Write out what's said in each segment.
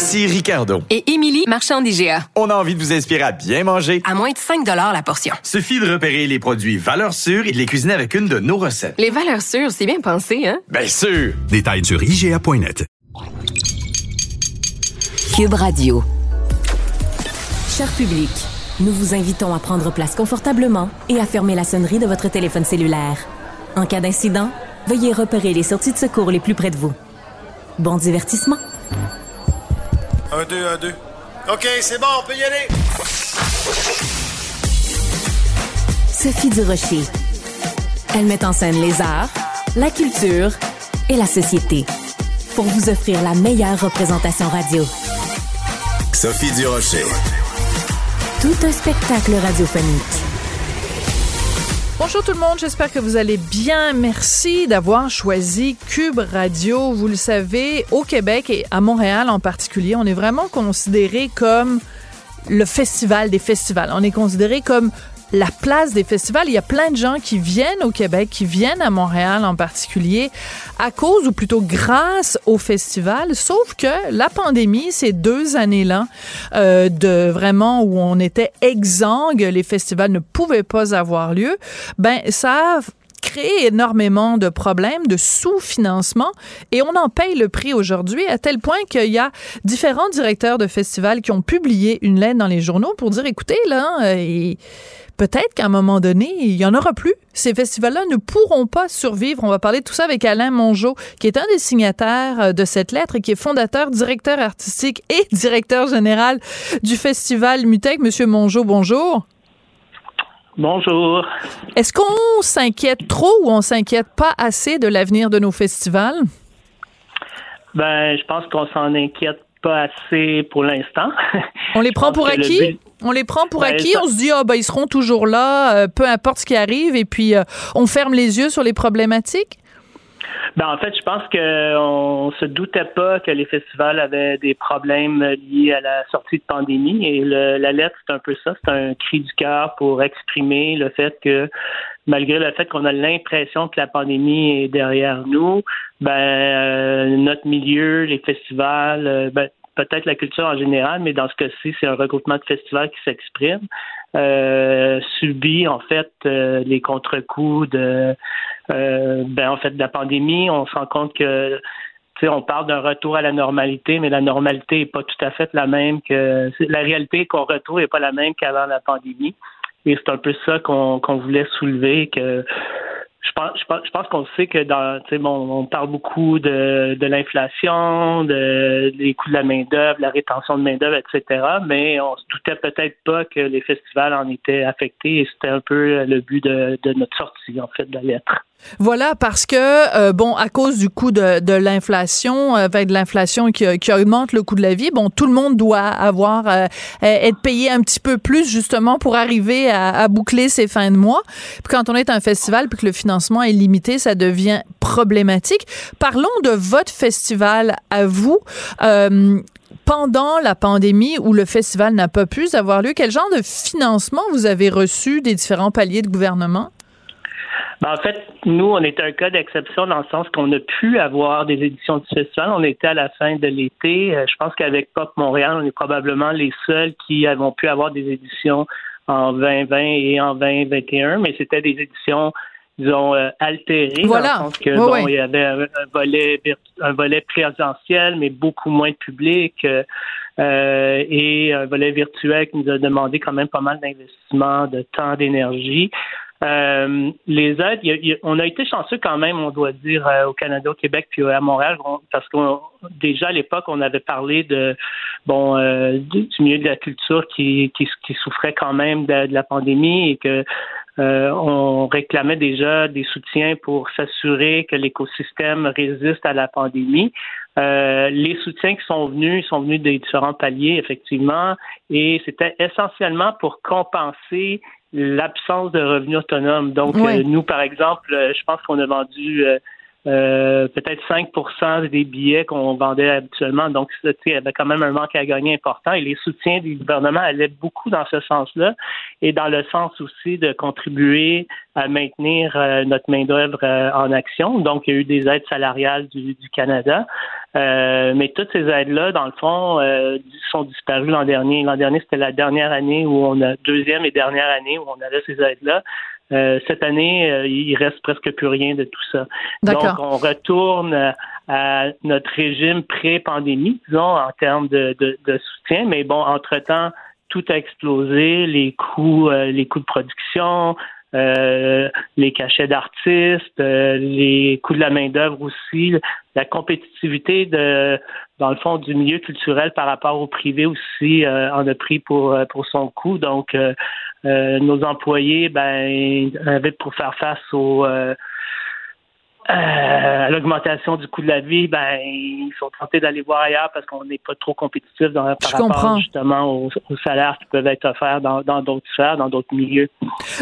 Ici Ricardo. Et Émilie, marchand d'IGA. On a envie de vous inspirer à bien manger. À moins de 5 la portion. Suffit de repérer les produits valeurs sûres et de les cuisiner avec une de nos recettes. Les valeurs sûres, c'est bien pensé, hein? Bien sûr! Détails sur IGA.net. Cube Radio. Cher public, nous vous invitons à prendre place confortablement et à fermer la sonnerie de votre téléphone cellulaire. En cas d'incident, veuillez repérer les sorties de secours les plus près de vous. Bon divertissement. Un, deux, un, deux. OK, c'est bon, on peut y aller. Sophie Durocher. Elle met en scène les arts, la culture et la société pour vous offrir la meilleure représentation radio. Sophie Durocher. Tout un spectacle radiophonique. Bonjour tout le monde, j'espère que vous allez bien. Merci d'avoir choisi Cube Radio. Vous le savez, au Québec et à Montréal en particulier, on est vraiment considéré comme le festival des festivals. On est considéré comme la place des festivals. Il y a plein de gens qui viennent au Québec, qui viennent à Montréal en particulier, à cause ou plutôt grâce au festival. Sauf que la pandémie, ces deux années-là, euh, de vraiment où on était exsangue, les festivals ne pouvaient pas avoir lieu, ben ça a créé énormément de problèmes de sous-financement et on en paye le prix aujourd'hui à tel point qu'il y a différents directeurs de festivals qui ont publié une lettre dans les journaux pour dire écoutez là euh, peut-être qu'à un moment donné, il y en aura plus. Ces festivals-là ne pourront pas survivre. On va parler de tout ça avec Alain Mongeau, qui est un des signataires euh, de cette lettre et qui est fondateur, directeur artistique et directeur général du festival Mutec. Monsieur Mongeau, bonjour. Bonjour. Est-ce qu'on s'inquiète trop ou on s'inquiète pas assez de l'avenir de nos festivals? Ben, je pense qu'on s'en inquiète pas assez pour l'instant. On les prend pour acquis? On les prend pour ben, acquis, on se dit ah ben ils seront toujours là, euh, peu importe ce qui arrive, et puis euh, on ferme les yeux sur les problématiques? Ben, en fait, je pense qu'on se doutait pas que les festivals avaient des problèmes liés à la sortie de pandémie. Et la lettre, c'est un peu ça. C'est un cri du cœur pour exprimer le fait que malgré le fait qu'on a l'impression que la pandémie est derrière nous, ben euh, notre milieu, les festivals, ben, peut-être la culture en général, mais dans ce cas-ci, c'est un regroupement de festivals qui s'exprime, euh, subit en fait euh, les contre-coups de euh, ben en fait de la pandémie. On se rend compte que on parle d'un retour à la normalité, mais la normalité n'est pas tout à fait la même que la réalité qu'on retrouve n'est pas la même qu'avant la pandémie. Et c'est un peu ça qu'on voulait soulever, que je pense, je pense, qu'on sait que dans, bon, on parle beaucoup de, de l'inflation, de, des coûts de la main d'œuvre, la rétention de main d'œuvre, etc. Mais on se doutait peut-être pas que les festivals en étaient affectés et c'était un peu le but de, de notre sortie en fait de la lettre. Voilà, parce que, euh, bon, à cause du coût de, de l'inflation, euh, avec de l'inflation qui, qui, augmente le coût de la vie, bon, tout le monde doit avoir, euh, être payé un petit peu plus, justement, pour arriver à, à, boucler ses fins de mois. Puis quand on est un festival, puis que le financement est limité, ça devient problématique. Parlons de votre festival à vous pendant la pandémie où le festival n'a pas pu avoir lieu, quel genre de financement vous avez reçu des différents paliers de gouvernement? Ben, en fait, nous, on est un cas d'exception dans le sens qu'on a pu avoir des éditions du festival. On était à la fin de l'été. Euh, je pense qu'avec Pop Montréal, on est probablement les seuls qui avons pu avoir des éditions en 2020 et en 2021, mais c'était des éditions disons euh, altérées voilà. dans le sens que bon, il y avait un, volet un volet présentiel mais beaucoup moins de public euh, et un volet virtuel qui nous a demandé quand même pas mal d'investissement de temps d'énergie euh, les aides, on a été chanceux quand même, on doit dire, euh, au Canada, au Québec, puis à Montréal, parce que déjà à l'époque, on avait parlé de bon euh, du milieu de la culture qui, souffrait quand même de, la pandémie et que on réclamait déjà des soutiens pour s'assurer que l'écosystème résiste à la pandémie. Euh, les soutiens qui sont venus, ils sont venus des différents paliers, effectivement, et c'était essentiellement pour compenser l'absence de revenus autonomes. Donc, euh, nous, par exemple, euh, je pense qu'on a vendu euh, peut-être 5% des billets qu'on vendait habituellement. Donc, il y avait quand même un manque à gagner important et les soutiens du gouvernement allaient beaucoup dans ce sens-là et dans le sens aussi de contribuer à maintenir euh, notre main-d'œuvre euh, en action. Donc, il y a eu des aides salariales du, du Canada. Mais toutes ces aides-là, dans le fond, sont disparues l'an dernier. L'an dernier, c'était la dernière année où on a, deuxième et dernière année où on avait ces aides-là. Euh, cette année, euh, il reste presque plus rien de tout ça. Donc, on retourne euh, à notre régime pré-pandémie, disons, en termes de, de, de soutien. Mais bon, entre-temps, tout a explosé, les coûts, euh, les coûts de production, euh, les cachets d'artistes, euh, les coûts de la main-d'œuvre aussi, la compétitivité de, dans le fond, du milieu culturel par rapport au privé aussi euh, en a pris pour, pour son coût. Donc, nos employés, ben, avaient pour faire face au euh, euh, à l'augmentation du coût de la vie, ben ils sont tentés d'aller voir ailleurs parce qu'on n'est pas trop compétitif dans, par Je rapport comprends. justement aux, aux salaires qui peuvent être offerts dans dans d'autres sphères, dans d'autres milieux.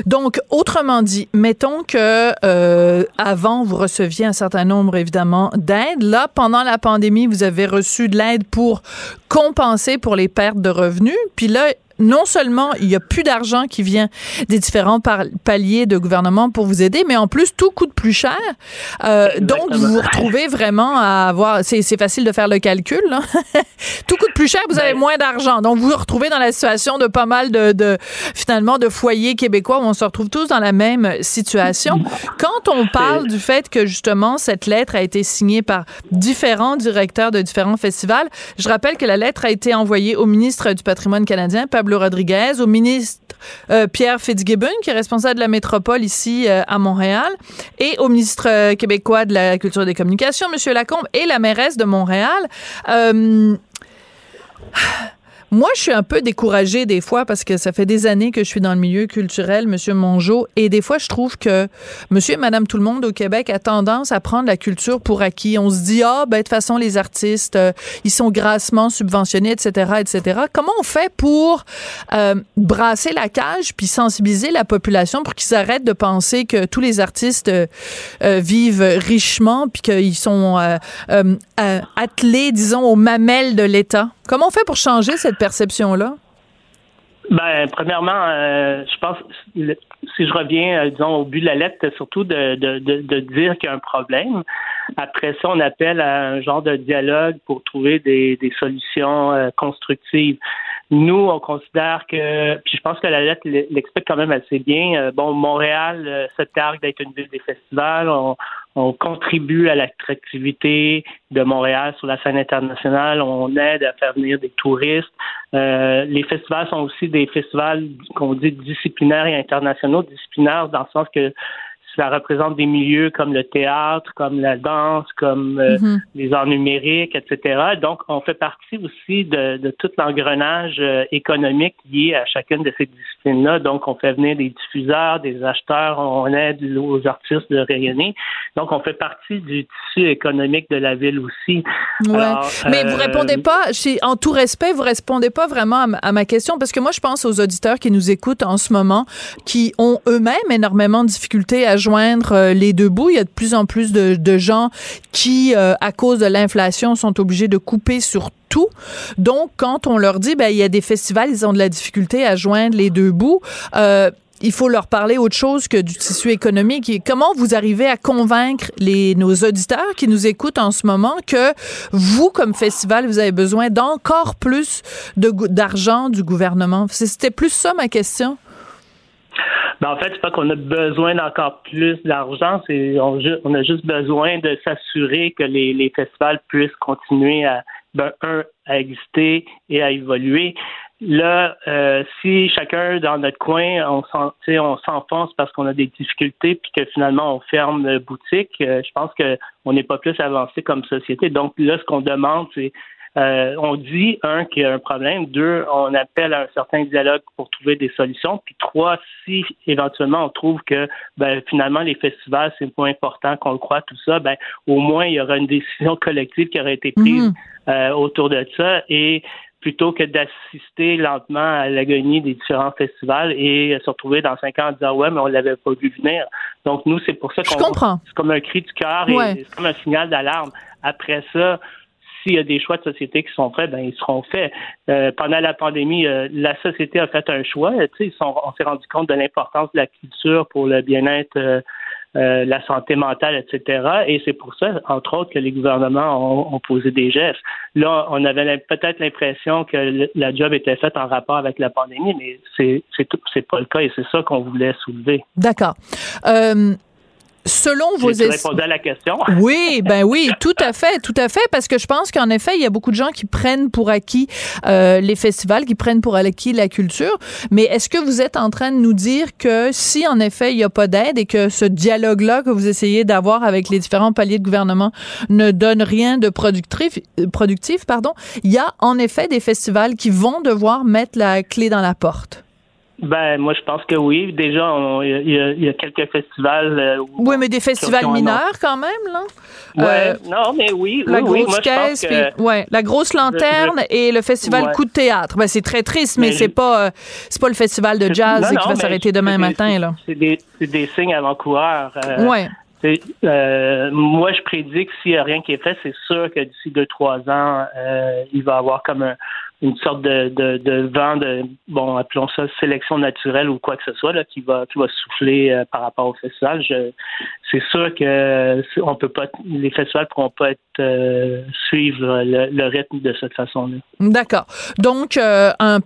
Donc, autrement dit, mettons que euh, avant vous receviez un certain nombre évidemment d'aides. Là, pendant la pandémie, vous avez reçu de l'aide pour compenser pour les pertes de revenus. Puis là, non seulement il y a plus d'argent qui vient des différents paliers de gouvernement pour vous aider, mais en plus tout coûte plus cher. Euh, donc vous vous retrouvez vraiment à avoir, c'est facile de faire le calcul. Là. tout coûte plus cher, vous avez moins d'argent. Donc vous vous retrouvez dans la situation de pas mal de, de finalement de foyers québécois où on se retrouve tous dans la même situation. Quand on parle du fait que justement cette lettre a été signée par différents directeurs de différents festivals, je rappelle que la lettre a été envoyée au ministre du patrimoine canadien Pablo Rodriguez, au ministre euh, Pierre Fitzgibbon qui est responsable de la métropole ici euh, à Montréal et au ministre euh, québécois de la culture et des communications Monsieur Lacombe et la mairesse de Montréal. Moi, je suis un peu découragée des fois parce que ça fait des années que je suis dans le milieu culturel, Monsieur Mongeau, et des fois, je trouve que Monsieur et Madame tout le monde au Québec a tendance à prendre la culture pour acquis. On se dit ah ben de toute façon les artistes euh, ils sont grassement subventionnés, etc., etc. Comment on fait pour euh, brasser la cage puis sensibiliser la population pour qu'ils arrêtent de penser que tous les artistes euh, euh, vivent richement puis qu'ils sont euh, attelés, disons, aux mamelles de l'État? Comment on fait pour changer cette perception-là? Ben, premièrement, euh, je pense, si je reviens, euh, disons, au but de la lettre, c'est surtout de, de, de, de dire qu'il y a un problème. Après ça, on appelle à un genre de dialogue pour trouver des, des solutions euh, constructives. Nous, on considère que, puis je pense que la lettre l'explique quand même assez bien. euh, bon, Montréal euh, se targue d'être une ville des festivals. On, on contribue à l'attractivité de Montréal sur la scène internationale. On aide à faire venir des touristes. Euh, les festivals sont aussi des festivals qu'on dit disciplinaires et internationaux. Disciplinaires dans le sens que ça représente des milieux comme le théâtre, comme la danse, comme euh, Mhm. les arts numériques, etc. Donc, on fait partie aussi de, de tout l'engrenage euh, économique lié à chacune de ces disciplines-là. Donc, on fait venir des diffuseurs, des acheteurs, on aide aux artistes de rayonner. Donc, on fait partie du tissu économique de la ville aussi. Ouais. Alors, Mais euh, vous répondez pas, en tout respect, vous répondez pas vraiment à, ma- question parce que moi, je pense aux auditeurs qui nous écoutent en ce moment, qui ont eux-mêmes énormément de difficultés à joindre euh, les deux bouts. Il y a de plus en plus de, gens qui, euh, à cause de l'inflation, sont obligés de couper sur tout. Donc, quand on leur dit, ben, il y a des festivals, ils ont de la difficulté à joindre les deux bouts. Euh, il faut leur parler autre chose que du tissu économique. Et comment vous arrivez à convaincre les, nos auditeurs qui nous écoutent en ce moment que vous, comme festival, vous avez besoin d'encore plus d'argent du gouvernement? C'était plus ça ma question. Ben, en fait, c'est pas qu'on a besoin d'encore plus d'argent, c'est on, on a juste besoin de s'assurer que les, les festivals puissent continuer à ben, un à exister et à évoluer. Là, euh, si chacun dans notre coin, on s'enfonce parce qu'on a des difficultés, puis que finalement on ferme boutique, euh, je pense que on n'est pas plus avancé comme société. Donc là, ce qu'on demande, c'est euh, on dit, un, qu'il y a un problème, deux, on appelle à un certain dialogue pour trouver des solutions, puis trois, si éventuellement on trouve que ben, finalement les festivals, c'est moins important qu'on le croit, tout ça, ben, au moins il y aura une décision collective qui aurait été prise Mhm. euh, autour de ça et plutôt que d'assister lentement à l'agonie des différents festivals et se retrouver dans cinq ans en disant ouais mais on l'avait pas vu venir. Donc nous c'est pour ça qu'on comprends. c'est comme un cri du cœur Ouais. et c'est comme un signal d'alarme. Après ça, s'il y a des choix de société qui sont faits, ben ils seront faits. Euh, pendant la pandémie, euh, la société a fait un choix. Sais, ils on s'est rendu compte de l'importance de la culture pour le bien-être, euh, euh, la santé mentale, etc. Et c'est pour ça, entre autres, que les gouvernements ont, posé des gestes. Là, on avait peut-être l'impression que la job était faite en rapport avec la pandémie, mais c'est c'est pas le cas et c'est ça qu'on voulait soulever. D'accord. Euh, selon vos J'ai es- répondu à la question. Oui, ben oui, tout à fait, tout à fait, parce que je pense qu'en effet, il y a beaucoup de gens qui prennent pour acquis euh, les festivals, qui prennent pour acquis la culture. Mais est-ce que vous êtes en train de nous dire que si en effet il n'y a pas d'aide et que ce dialogue-là que vous essayez d'avoir avec les différents paliers de gouvernement ne donne rien de productif, euh, productif, pardon, il y a en effet des festivals qui vont devoir mettre la clé dans la porte. Ben, moi, je pense que oui. Déjà, il y, y a quelques festivals. euh, Oui, mais des festivals mineurs quand même, là. Ouais, Euh, non, mais oui. La oui, oui, grosse moi, je pense caisse, que- puis ouais, la grosse lanterne et le festival Ouais. Coup de théâtre. Ben, c'est très triste, mais, Mais c'est pas euh, c'est pas le festival de jazz Non, qui va s'arrêter demain des- matin là. C'est des, c'est des signes avant-coureurs. euh, ouais. euh, moi, je prédis que s'il n'y a rien qui est fait, c'est sûr que d'ici deux, trois ans, euh, il va y avoir comme un- une sorte de, de, de vent de, bon, appelons ça sélection naturelle ou quoi que ce soit, là, qui va, qui va souffler euh, par rapport au festival. Je- c'est sûr que euh, on peut pas, les festivals pourront pas euh, suivre le, rythme de cette façon-là. D'accord. Donc euh, un,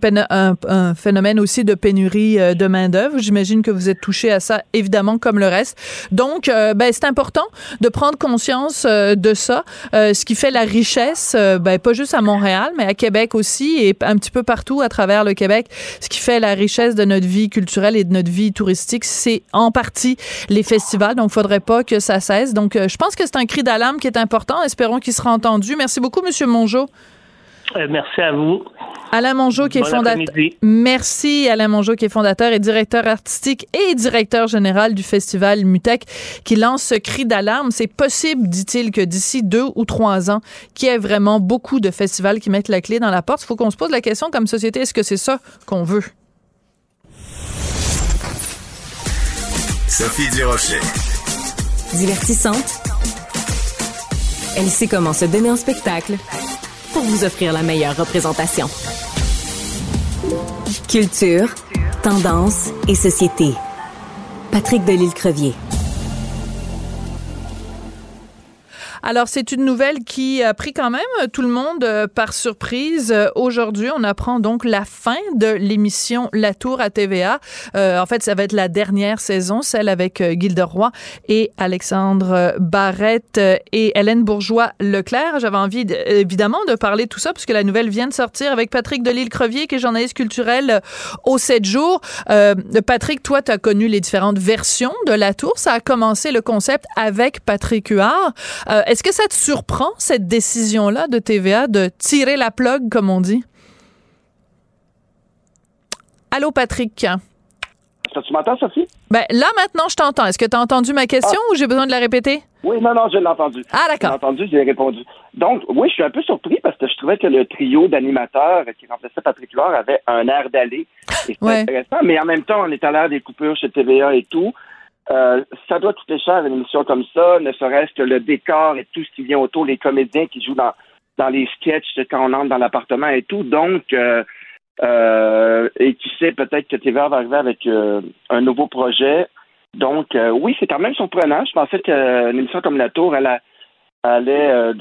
phénomène aussi de pénurie de main d'œuvre. J'imagine que vous êtes touché à ça évidemment comme le reste. Donc ben c'est important de prendre conscience de ça, ce qui fait la richesse ben pas juste à Montréal mais à Québec aussi et un petit peu partout à travers le Québec. Ce qui fait la richesse de notre vie culturelle et de notre vie touristique, c'est en partie les festivals. Donc faudrait pas que ça cesse. Donc euh, je pense que c'est un cri d'alarme qui est important. Espérons qu'il sera entendu. Merci beaucoup Monsieur Mongeau. Euh, merci à vous. Alain Mongeau, qui est fondateur. Merci, Alain Mongeau, qui est fondateur et directeur artistique et directeur général du festival Mutec, qui lance ce cri d'alarme. C'est possible, dit-il, que d'ici deux ou trois ans, qu'il y ait vraiment beaucoup de festivals qui mettent la clé dans la porte. Il faut qu'on se pose la question comme société, est-ce que c'est ça qu'on veut? Sophie Durocher. Divertissante. Elle sait comment se donner en spectacle pour vous offrir la meilleure représentation. Culture, tendance et société. Patrick Delisle-Crevier. Alors, c'est une nouvelle qui a pris quand même tout le monde euh, par surprise. Euh, Aujourd'hui, on apprend donc la fin de l'émission La Tour à TVA. Euh, en fait, ça va être la dernière saison, celle avec euh, Gilda Roy et Alexandre Barrette et Hélène Bourgeois-Leclerc. J'avais envie, de- évidemment, de parler de tout ça puisque la nouvelle vient de sortir avec Patrick Delisle-Crevier, qui est journaliste culturel au 7 jours. Euh, Patrick, toi, tu as connu les différentes versions de La Tour. Ça a commencé le concept avec Patrick Huard. Est-ce que ça te surprend, cette décision-là de TVA de tirer la plug, comme on dit? Allô, Patrick? Tu m'entends, Sophie? Ben, là, maintenant, je t'entends. Est-ce que tu as entendu ma question ou j'ai besoin de la répéter? Oui, non, non, je l'ai entendu. Ah, d'accord. entendu, j'ai répondu. Donc, oui, je suis un peu surpris parce que je trouvais que le trio d'animateurs qui remplaçait Patrick Huard avait un air d'aller. C'était Ouais. intéressant, mais en même temps, on est à l'ère des coupures chez TVA et tout. Euh, ça doit coûter cher une émission comme ça, ne serait-ce que le décor et tout ce qui vient autour, les comédiens qui jouent dans, dans les sketchs quand on entre dans l'appartement et tout. Donc, euh, euh, et qui sait, peut-être que TVA va arriver avec euh, un nouveau projet. Donc, euh, oui, c'est quand même surprenant. Je pensais qu'une émission comme La Tour, elle allait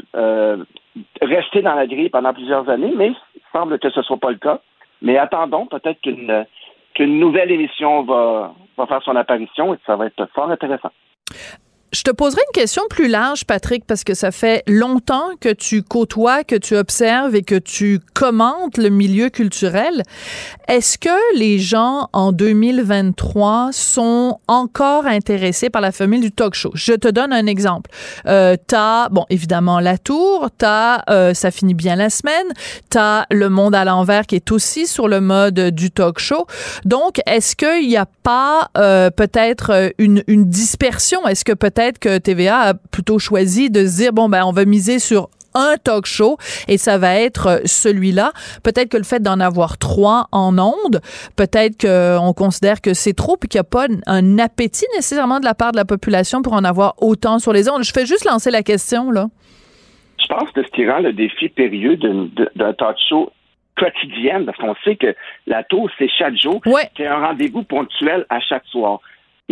rester dans la grille pendant plusieurs années, mais il semble que ce ne soit pas le cas. Mais attendons, peut-être qu'une qu'une nouvelle émission va, va faire son apparition et ça va être fort intéressant. Je te poserai une question plus large, Patrick, parce que ça fait longtemps que tu côtoies, que tu observes et que tu commentes le milieu culturel. Est-ce que les gens en 2023 sont encore intéressés par la famille du talk show? Je te donne un exemple. Euh, t'as, bon, évidemment, La Tour, t'as euh, Ça finit bien la semaine, t'as Le Monde à l'envers qui est aussi sur le mode du talk show. Donc, est-ce qu'il n'y a pas euh, peut-être une, une dispersion? Est-ce que peut-être peut-être que TVA a plutôt choisi de se dire bon ben on va miser sur un talk show et ça va être euh, celui-là. Peut-être que le fait d'en avoir trois en ondes, peut-être qu'on considère que c'est trop puis qu'il n'y a pas un appétit nécessairement de la part de la population pour en avoir autant sur les ondes. Je fais juste lancer la question, là. Je pense que ce qui rend le défi périlleux d'un talk show quotidien, parce qu'on sait que la tour, c'est chaque jour. C'est un rendez-vous ponctuel à chaque soir.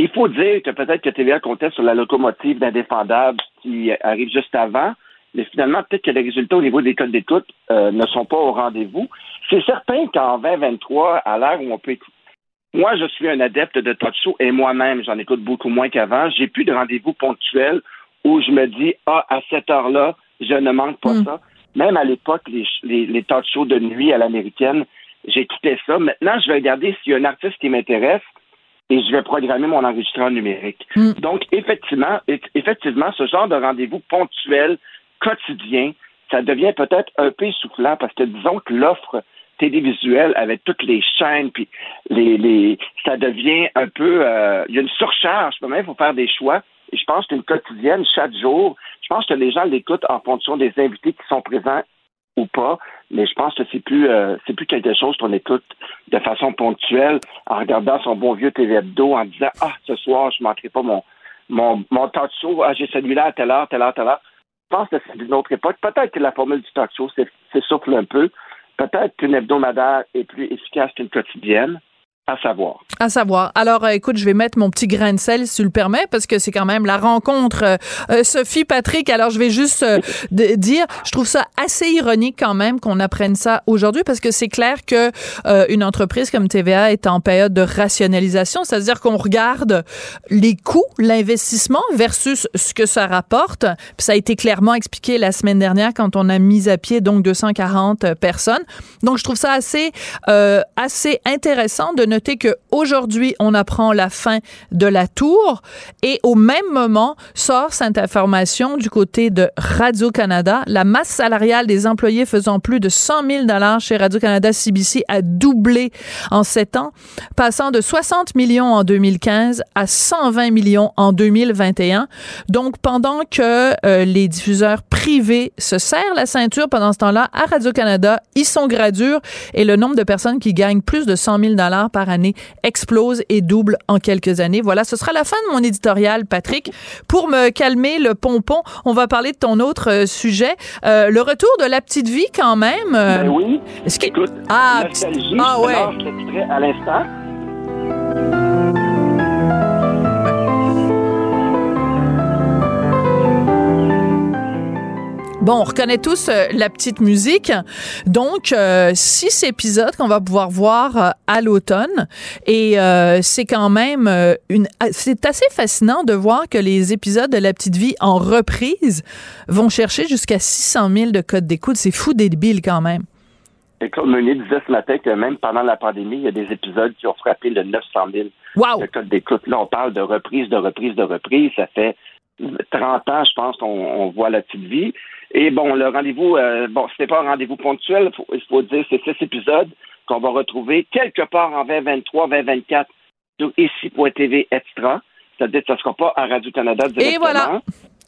Il faut dire que peut-être que TVA comptait sur la locomotive d'indéfendable qui arrive juste avant, mais finalement, peut-être que les résultats au niveau des codes d'écoute euh, ne sont pas au rendez-vous. C'est certain qu'en 2023, à l'heure où on peut écouter, moi, je suis un adepte de talk show et moi-même, j'en écoute beaucoup moins qu'avant. J'ai plus de rendez-vous ponctuels où je me dis, ah, à cette heure-là, je ne manque pas mm. ça. Même à l'époque, les, les, les talk shows de nuit à l'américaine, j'écoutais ça. Maintenant, je vais regarder s'il y a un artiste qui m'intéresse et je vais programmer mon enregistreur numérique. Hmm. Donc, effectivement, effectivement, ce genre de rendez-vous ponctuel, quotidien, ça devient peut-être un peu essoufflant parce que disons que l'offre télévisuelle avec toutes les chaînes, puis les, les ça devient un peu euh, il y a une surcharge, même il faut faire des choix. Et je pense que une quotidienne chaque jour. Je pense que les gens l'écoutent en fonction des invités qui sont présents ou pas, mais je pense que c'est plus euh, c'est plus quelque chose qu'on écoute de façon ponctuelle en regardant son bon vieux TV Hebdo en disant ah ce soir je manquerai pas mon mon mon talk show ah j'ai celui-là à telle heure telle heure telle heure. Je pense que c'est d'une autre époque. Peut-être que la formule du talk show s'essouffle un peu. Peut-être qu'une hebdomadaire est plus efficace qu'une quotidienne. À savoir. À savoir. Alors, euh, écoute, je vais mettre mon petit grain de sel, si tu le permets, parce que c'est quand même la rencontre euh, euh, Sophie-Patrick. Alors, je vais juste dire, je trouve ça assez ironique quand même qu'on apprenne ça aujourd'hui, parce que c'est clair que une entreprise comme TVA est en période de rationalisation, c'est-à-dire qu'on regarde les coûts, l'investissement versus ce que ça rapporte. Puis ça a été clairement expliqué la semaine dernière quand on a mis à pied donc 240 personnes. Donc, je trouve ça assez assez intéressant de noter qu'aujourd'hui, on apprend la fin de la tour et au même moment sort cette information du côté de Radio-Canada. La masse salariale des employés faisant plus de 100 000 chez Radio-Canada CBC a doublé en sept ans, passant de 60 millions en 2015 à 120 millions en 2021. Donc, pendant que euh, les diffuseurs privés se serrent la ceinture pendant ce temps-là, à Radio-Canada, ils sont gradures et le nombre de personnes qui gagnent plus de 100 000 par année explose et double en quelques années. Voilà, ce sera la fin de mon éditorial, Patrick. Pour me calmer le pompon, on va parler de ton autre euh, sujet, euh, le retour de la petite vie quand même. Ben oui. Est-ce que... Écoute, ah, ah ouais. à l'instant. Bon, on reconnaît tous euh, la petite musique. Donc, euh, six épisodes qu'on va pouvoir voir euh, à l'automne. Et c'est quand même une... C'est assez fascinant de voir que les épisodes de La Petite Vie en reprise vont chercher jusqu'à 600 000 de codes d'écoute. C'est fou débile quand même. Et comme Meunier disait ce matin que même pendant la pandémie, il y a des épisodes qui ont frappé le 900 000 de codes d'écoute. Là, on parle de reprise, de reprise, de reprise. Ça fait 30 ans, je pense, qu'on on voit La Petite Vie. Et bon, le rendez-vous, euh, bon, ce n'est pas un rendez-vous ponctuel, il faut dire, c'est six épisodes qu'on va retrouver quelque part en 2023, 2024 sur ici.tv extra. C'est-à-dire que ça ne sera pas à Radio-Canada directement. Et voilà.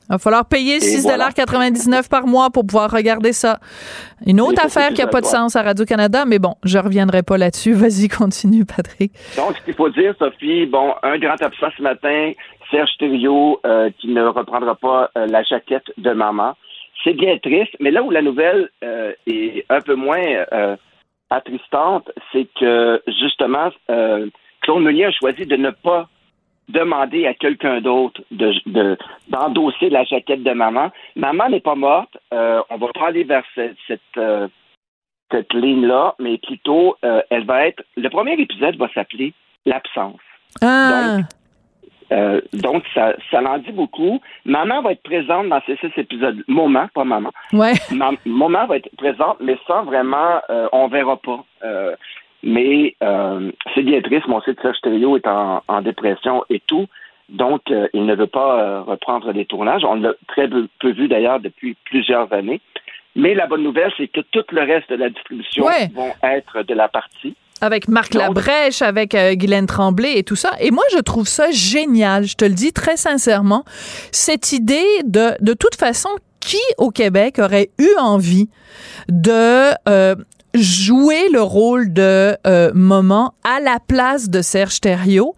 Il va falloir payer 6,99 par mois pour pouvoir regarder ça. Une autre affaire qui n'a pas de sens à Radio-Canada, mais bon, je ne reviendrai pas là-dessus. Vas-y, continue, Patrick. Donc, ce qu'il faut dire, Sophie, bon, un grand absent ce matin, Serge Thériault, euh, qui ne reprendra pas euh, la jaquette de maman. C'est bien triste, mais là où la nouvelle euh, est un peu moins euh, attristante, c'est que justement, euh, Claude Meunier a choisi de ne pas demander à quelqu'un d'autre de, d'endosser la jaquette de maman. Maman n'est pas morte. on va pas aller vers cette, cette, ligne-là, mais plutôt, elle va être. Le premier épisode va s'appeler L'absence. Ah. Euh, donc, ça, ça en dit beaucoup. Maman va être présente dans ces six épisodes. Moment, pas maman. Ouais. Ma- maman va être présente, mais ça, vraiment, euh, on verra pas. Euh, mais euh, c'est bien triste. Mon site Serge Thériault est en, en dépression et tout. Donc, il ne veut pas reprendre les tournages. On l'a très peu, peu vu d'ailleurs depuis plusieurs années. Mais la bonne nouvelle, c'est que tout le reste de la distribution Ouais. vont être de la partie. Avec Marc Labrèche, avec euh, Guylaine Tremblay et tout ça. Et moi, je trouve ça génial. Je te le dis très sincèrement. Cette idée de, de toute façon, qui au Québec aurait eu envie de euh, jouer le rôle de euh, Moment à la place de Serge Thériault?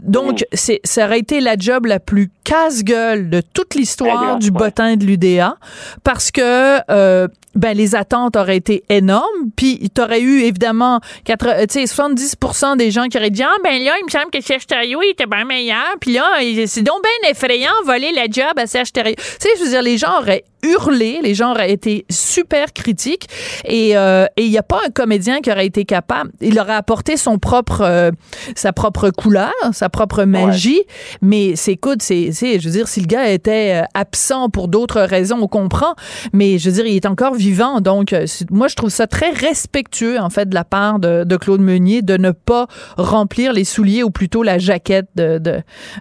Donc, c'est, ça aurait été la job la plus casse-gueule de toute l'histoire du bottin de l'UDA parce que euh, ben les attentes auraient été énormes. Puis t'aurais eu évidemment quatre- euh, tu sais 70% des gens qui auraient dit ah ben là il me semble que Serge Thériault il était bien meilleur. Puis là c'est donc bien effrayant voler la job à Serge Thériault tu sais je veux dire les gens auraient hurlé les gens auraient été super critiques. Et euh, et il y a pas un comédien qui aurait été capable il aurait apporté son propre euh, sa propre couleur sa propre magie. Mais c'est écoute c'est c'est je veux dire si le gars était euh, absent pour d'autres raisons on comprend. Mais je veux dire il est encore vivant donc euh, moi je trouve ça très respectueux en fait de la part de, de Claude Meunier de ne pas remplir les souliers ou plutôt la jaquette de de,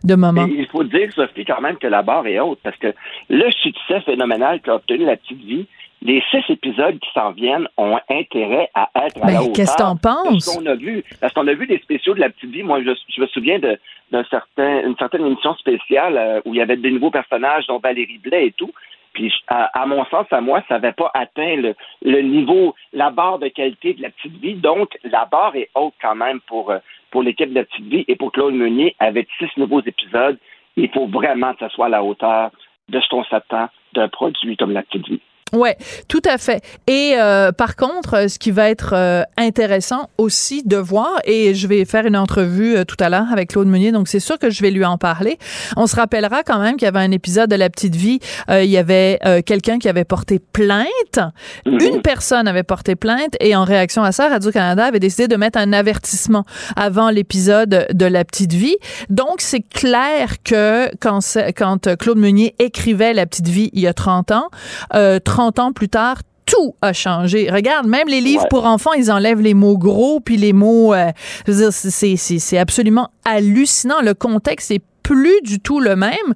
de maman Et il faut dire, Sophie, quand même que la barre est haute parce que le succès phénoménal qu'a obtenu la petite vie, les six épisodes qui s'en viennent ont intérêt à être à Ben, la hauteur. qu'est-ce que t'en penses? qu'on a vu. Parce qu'on a vu des spéciaux de la petite vie. Moi, je, je me souviens de d'un certain, une certaine émission spéciale euh, où il y avait des nouveaux personnages, dont Valérie Blais et tout. Puis, à, à mon sens, à moi, ça n'avait pas atteint le, le niveau, la barre de qualité de la petite vie. Donc, la barre est haute quand même pour, euh, pour l'équipe de la petite vie et pour Claude Meunier. Avec six nouveaux épisodes, il faut vraiment que ça soit à la hauteur de ce qu'on s'attend d'un produit comme la petite vie. Ouais, tout à fait. Et euh, par contre, ce qui va être euh, intéressant aussi de voir, et je vais faire une entrevue euh, tout à l'heure avec Claude Meunier, donc c'est sûr que je vais lui en parler. On se rappellera quand même qu'il y avait un épisode de La Petite Vie, euh, il y avait euh, quelqu'un qui avait porté plainte, une personne avait porté plainte, et en réaction à ça, Radio-Canada avait décidé de mettre un avertissement avant l'épisode de La Petite Vie. Donc c'est clair que quand, quand Claude Meunier écrivait La Petite Vie il y a 30 ans, euh, 30 ans plus tard, tout a changé. Regarde, même les livres Ouais. pour enfants, ils enlèvent les mots gros puis les mots. euh, c'est absolument hallucinant. Le contexte est plus du tout le même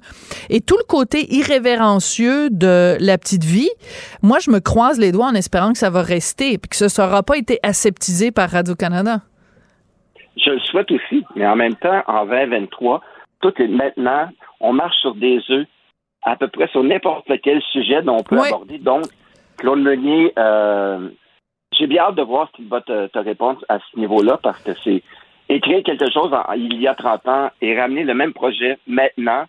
et tout le côté irrévérencieux de la petite vie. Moi, je me croise les doigts en espérant que ça va rester puis que ce sera pas été aseptisé par Radio Canada. Je le souhaite aussi, mais en même temps, en 2023, tout est maintenant, on marche sur des œufs à peu près sur n'importe quel sujet dont on peut aborder. Donc, Claude Meunier, euh, j'ai bien hâte de voir ce qu'il va te, te répondre à ce niveau-là parce que c'est écrire quelque chose en- il y a 30 ans et ramener le même projet maintenant.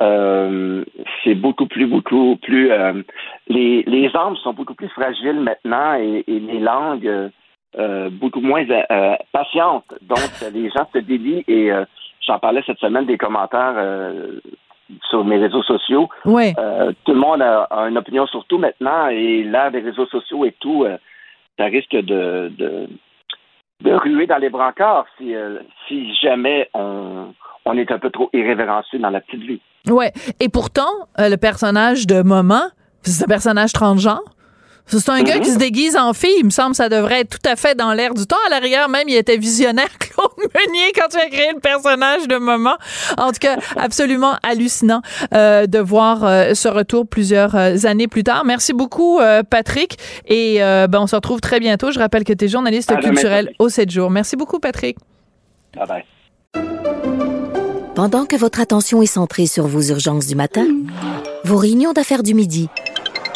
euh, c'est beaucoup plus, beaucoup plus. euh, les, les armes sont beaucoup plus fragiles maintenant et, et les langues euh, beaucoup moins patientes. Donc, les gens se délient et j'en parlais cette semaine des commentaires sur mes réseaux sociaux. Euh, tout le monde a, a une opinion sur tout maintenant et l'ère des réseaux sociaux et tout, euh, ça risque de, de, de ruer dans les brancards si, euh, si jamais on, on est un peu trop irrévérencieux dans la petite vie. Ouais. Et pourtant, le personnage de Moment, c'est un personnage transgenre? C'est un gars Mhm. qui se déguise en fille. Il me semble que ça devrait être tout à fait dans l'air du temps. À l'arrière, même, il était visionnaire, Claude Meunier, quand tu as créé le personnage de Moment. En tout cas, absolument hallucinant euh, de voir euh, ce retour plusieurs euh, années plus tard. Merci beaucoup, euh, Patrick. Et euh, ben, on se retrouve très bientôt. Je rappelle que tu es journaliste À demain, culturel Sophie. au 7 jours. Merci beaucoup, Patrick. Bye bye. Pendant que votre attention est centrée sur vos urgences du matin, vos réunions d'affaires du midi,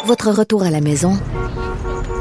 votre retour à la maison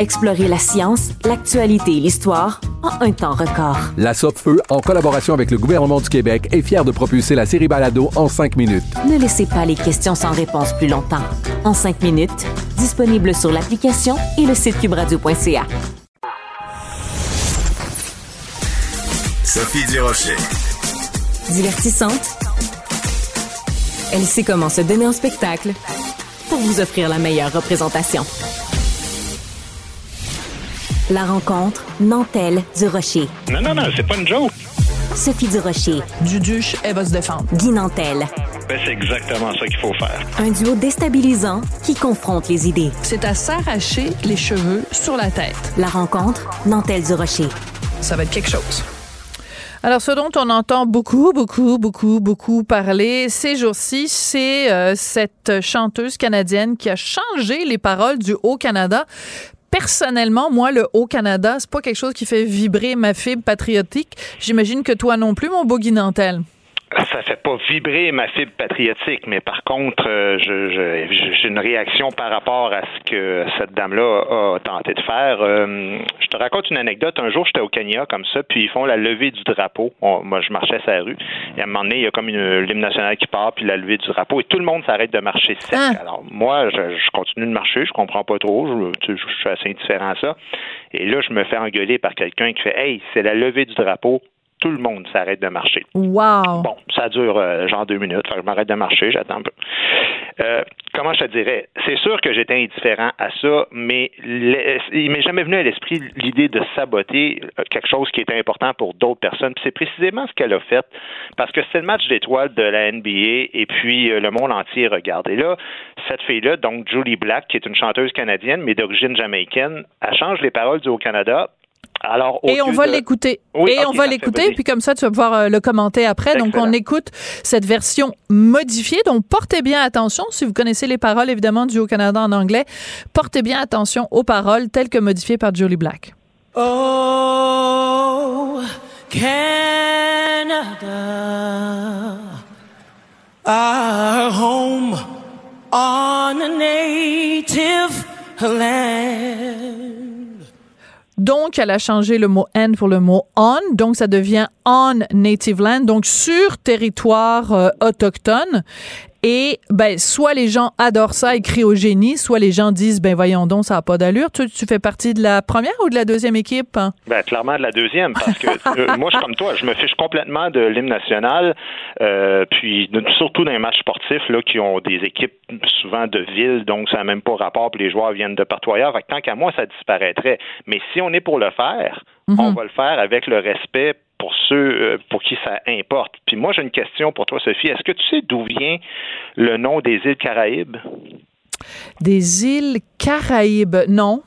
Explorez la science, l'actualité et l'histoire en un temps record. La Feu, en collaboration avec le gouvernement du Québec, est fière de propulser la série Balado en cinq minutes. Ne laissez pas les questions sans réponse plus longtemps. En cinq minutes, disponible sur l'application et le site cubradio.ca. Sophie Durocher. Divertissante. Elle sait comment se donner en spectacle pour vous offrir la meilleure représentation. La rencontre Nantel du Rocher. Non, non, non, c'est pas une joke. Sophie du Rocher. Duduche, elle va se défendre. Guy Nantel. Ben, c'est exactement ça qu'il faut faire. Un duo déstabilisant qui confronte les idées. C'est à s'arracher les cheveux sur la tête. La rencontre Nantel du Rocher. Ça va être quelque chose. Alors, ce dont on entend beaucoup, beaucoup, beaucoup, beaucoup parler ces jours-ci, c'est euh, cette chanteuse canadienne qui a changé les paroles du Haut-Canada personnellement, moi, le Haut-Canada, c'est pas quelque chose qui fait vibrer ma fibre patriotique. J'imagine que toi non plus, mon beau Guinantel ça fait pas vibrer ma fibre patriotique, mais par contre, euh, je, j'ai une réaction par rapport à ce que cette dame-là a tenté de faire. Euh, je te raconte une anecdote. Un jour, j'étais au Kenya comme ça, puis ils font la levée du drapeau. moi, je marchais sur la rue. Et à un moment donné, il y a comme une l'hymne national qui part, puis la levée du drapeau, et tout le monde s'arrête de marcher sec. Ah. Alors moi, je, continue de marcher, je comprends pas trop, je, je suis assez indifférent à ça. Et là, je me fais engueuler par quelqu'un qui fait Hey, c'est la levée du drapeau tout le monde s'arrête de marcher. Wow! Bon, ça dure euh, genre deux minutes. je m'arrête de marcher, j'attends un peu. Euh, comment je te dirais? C'est sûr que j'étais indifférent à ça, mais il m'est jamais venu à l'esprit l'idée de saboter euh, quelque chose qui était important pour d'autres personnes. c'est précisément ce qu'elle a fait, parce que c'est le match d'étoiles de la NBA, et puis le monde entier regarde. Et là, cette fille-là, donc Julie Black, qui est une chanteuse canadienne, mais d'origine jamaïcaine, elle change les paroles du Haut-Canada et on va l'écouter. et on va l'écouter, puis comme ça, tu vas pouvoir euh, le commenter après. Donc, on écoute cette version modifiée. Donc, portez bien attention, si vous connaissez les paroles, évidemment, du Haut-Canada en anglais, portez bien attention aux paroles telles que modifiées par Julie Black. Oh, Canada, our home on a native land. Donc, elle a changé le mot N pour le mot on. Donc, ça devient on native land, donc sur territoire euh, autochtone. Et ben, soit les gens adorent ça et crient au génie, soit les gens disent ben voyons donc, ça n'a pas d'allure. Tu, tu fais partie de la première ou de la deuxième équipe? Ben, clairement de la deuxième, parce que euh, moi, je suis comme toi, je me fiche complètement de l'hymne national, euh, puis surtout dans les matchs sportifs là, qui ont des équipes souvent de ville, donc ça n'a même pas rapport, puis les joueurs viennent de partout ailleurs. tant qu'à moi, ça disparaîtrait. Mais si on est pour le faire, mm-hmm. on va le faire avec le respect pour ceux euh, pour qui ça importe. Puis moi, j'ai une question pour toi, Sophie. Est-ce que tu sais d'où vient le nom des îles Caraïbes? Des îles Caraïbes, non.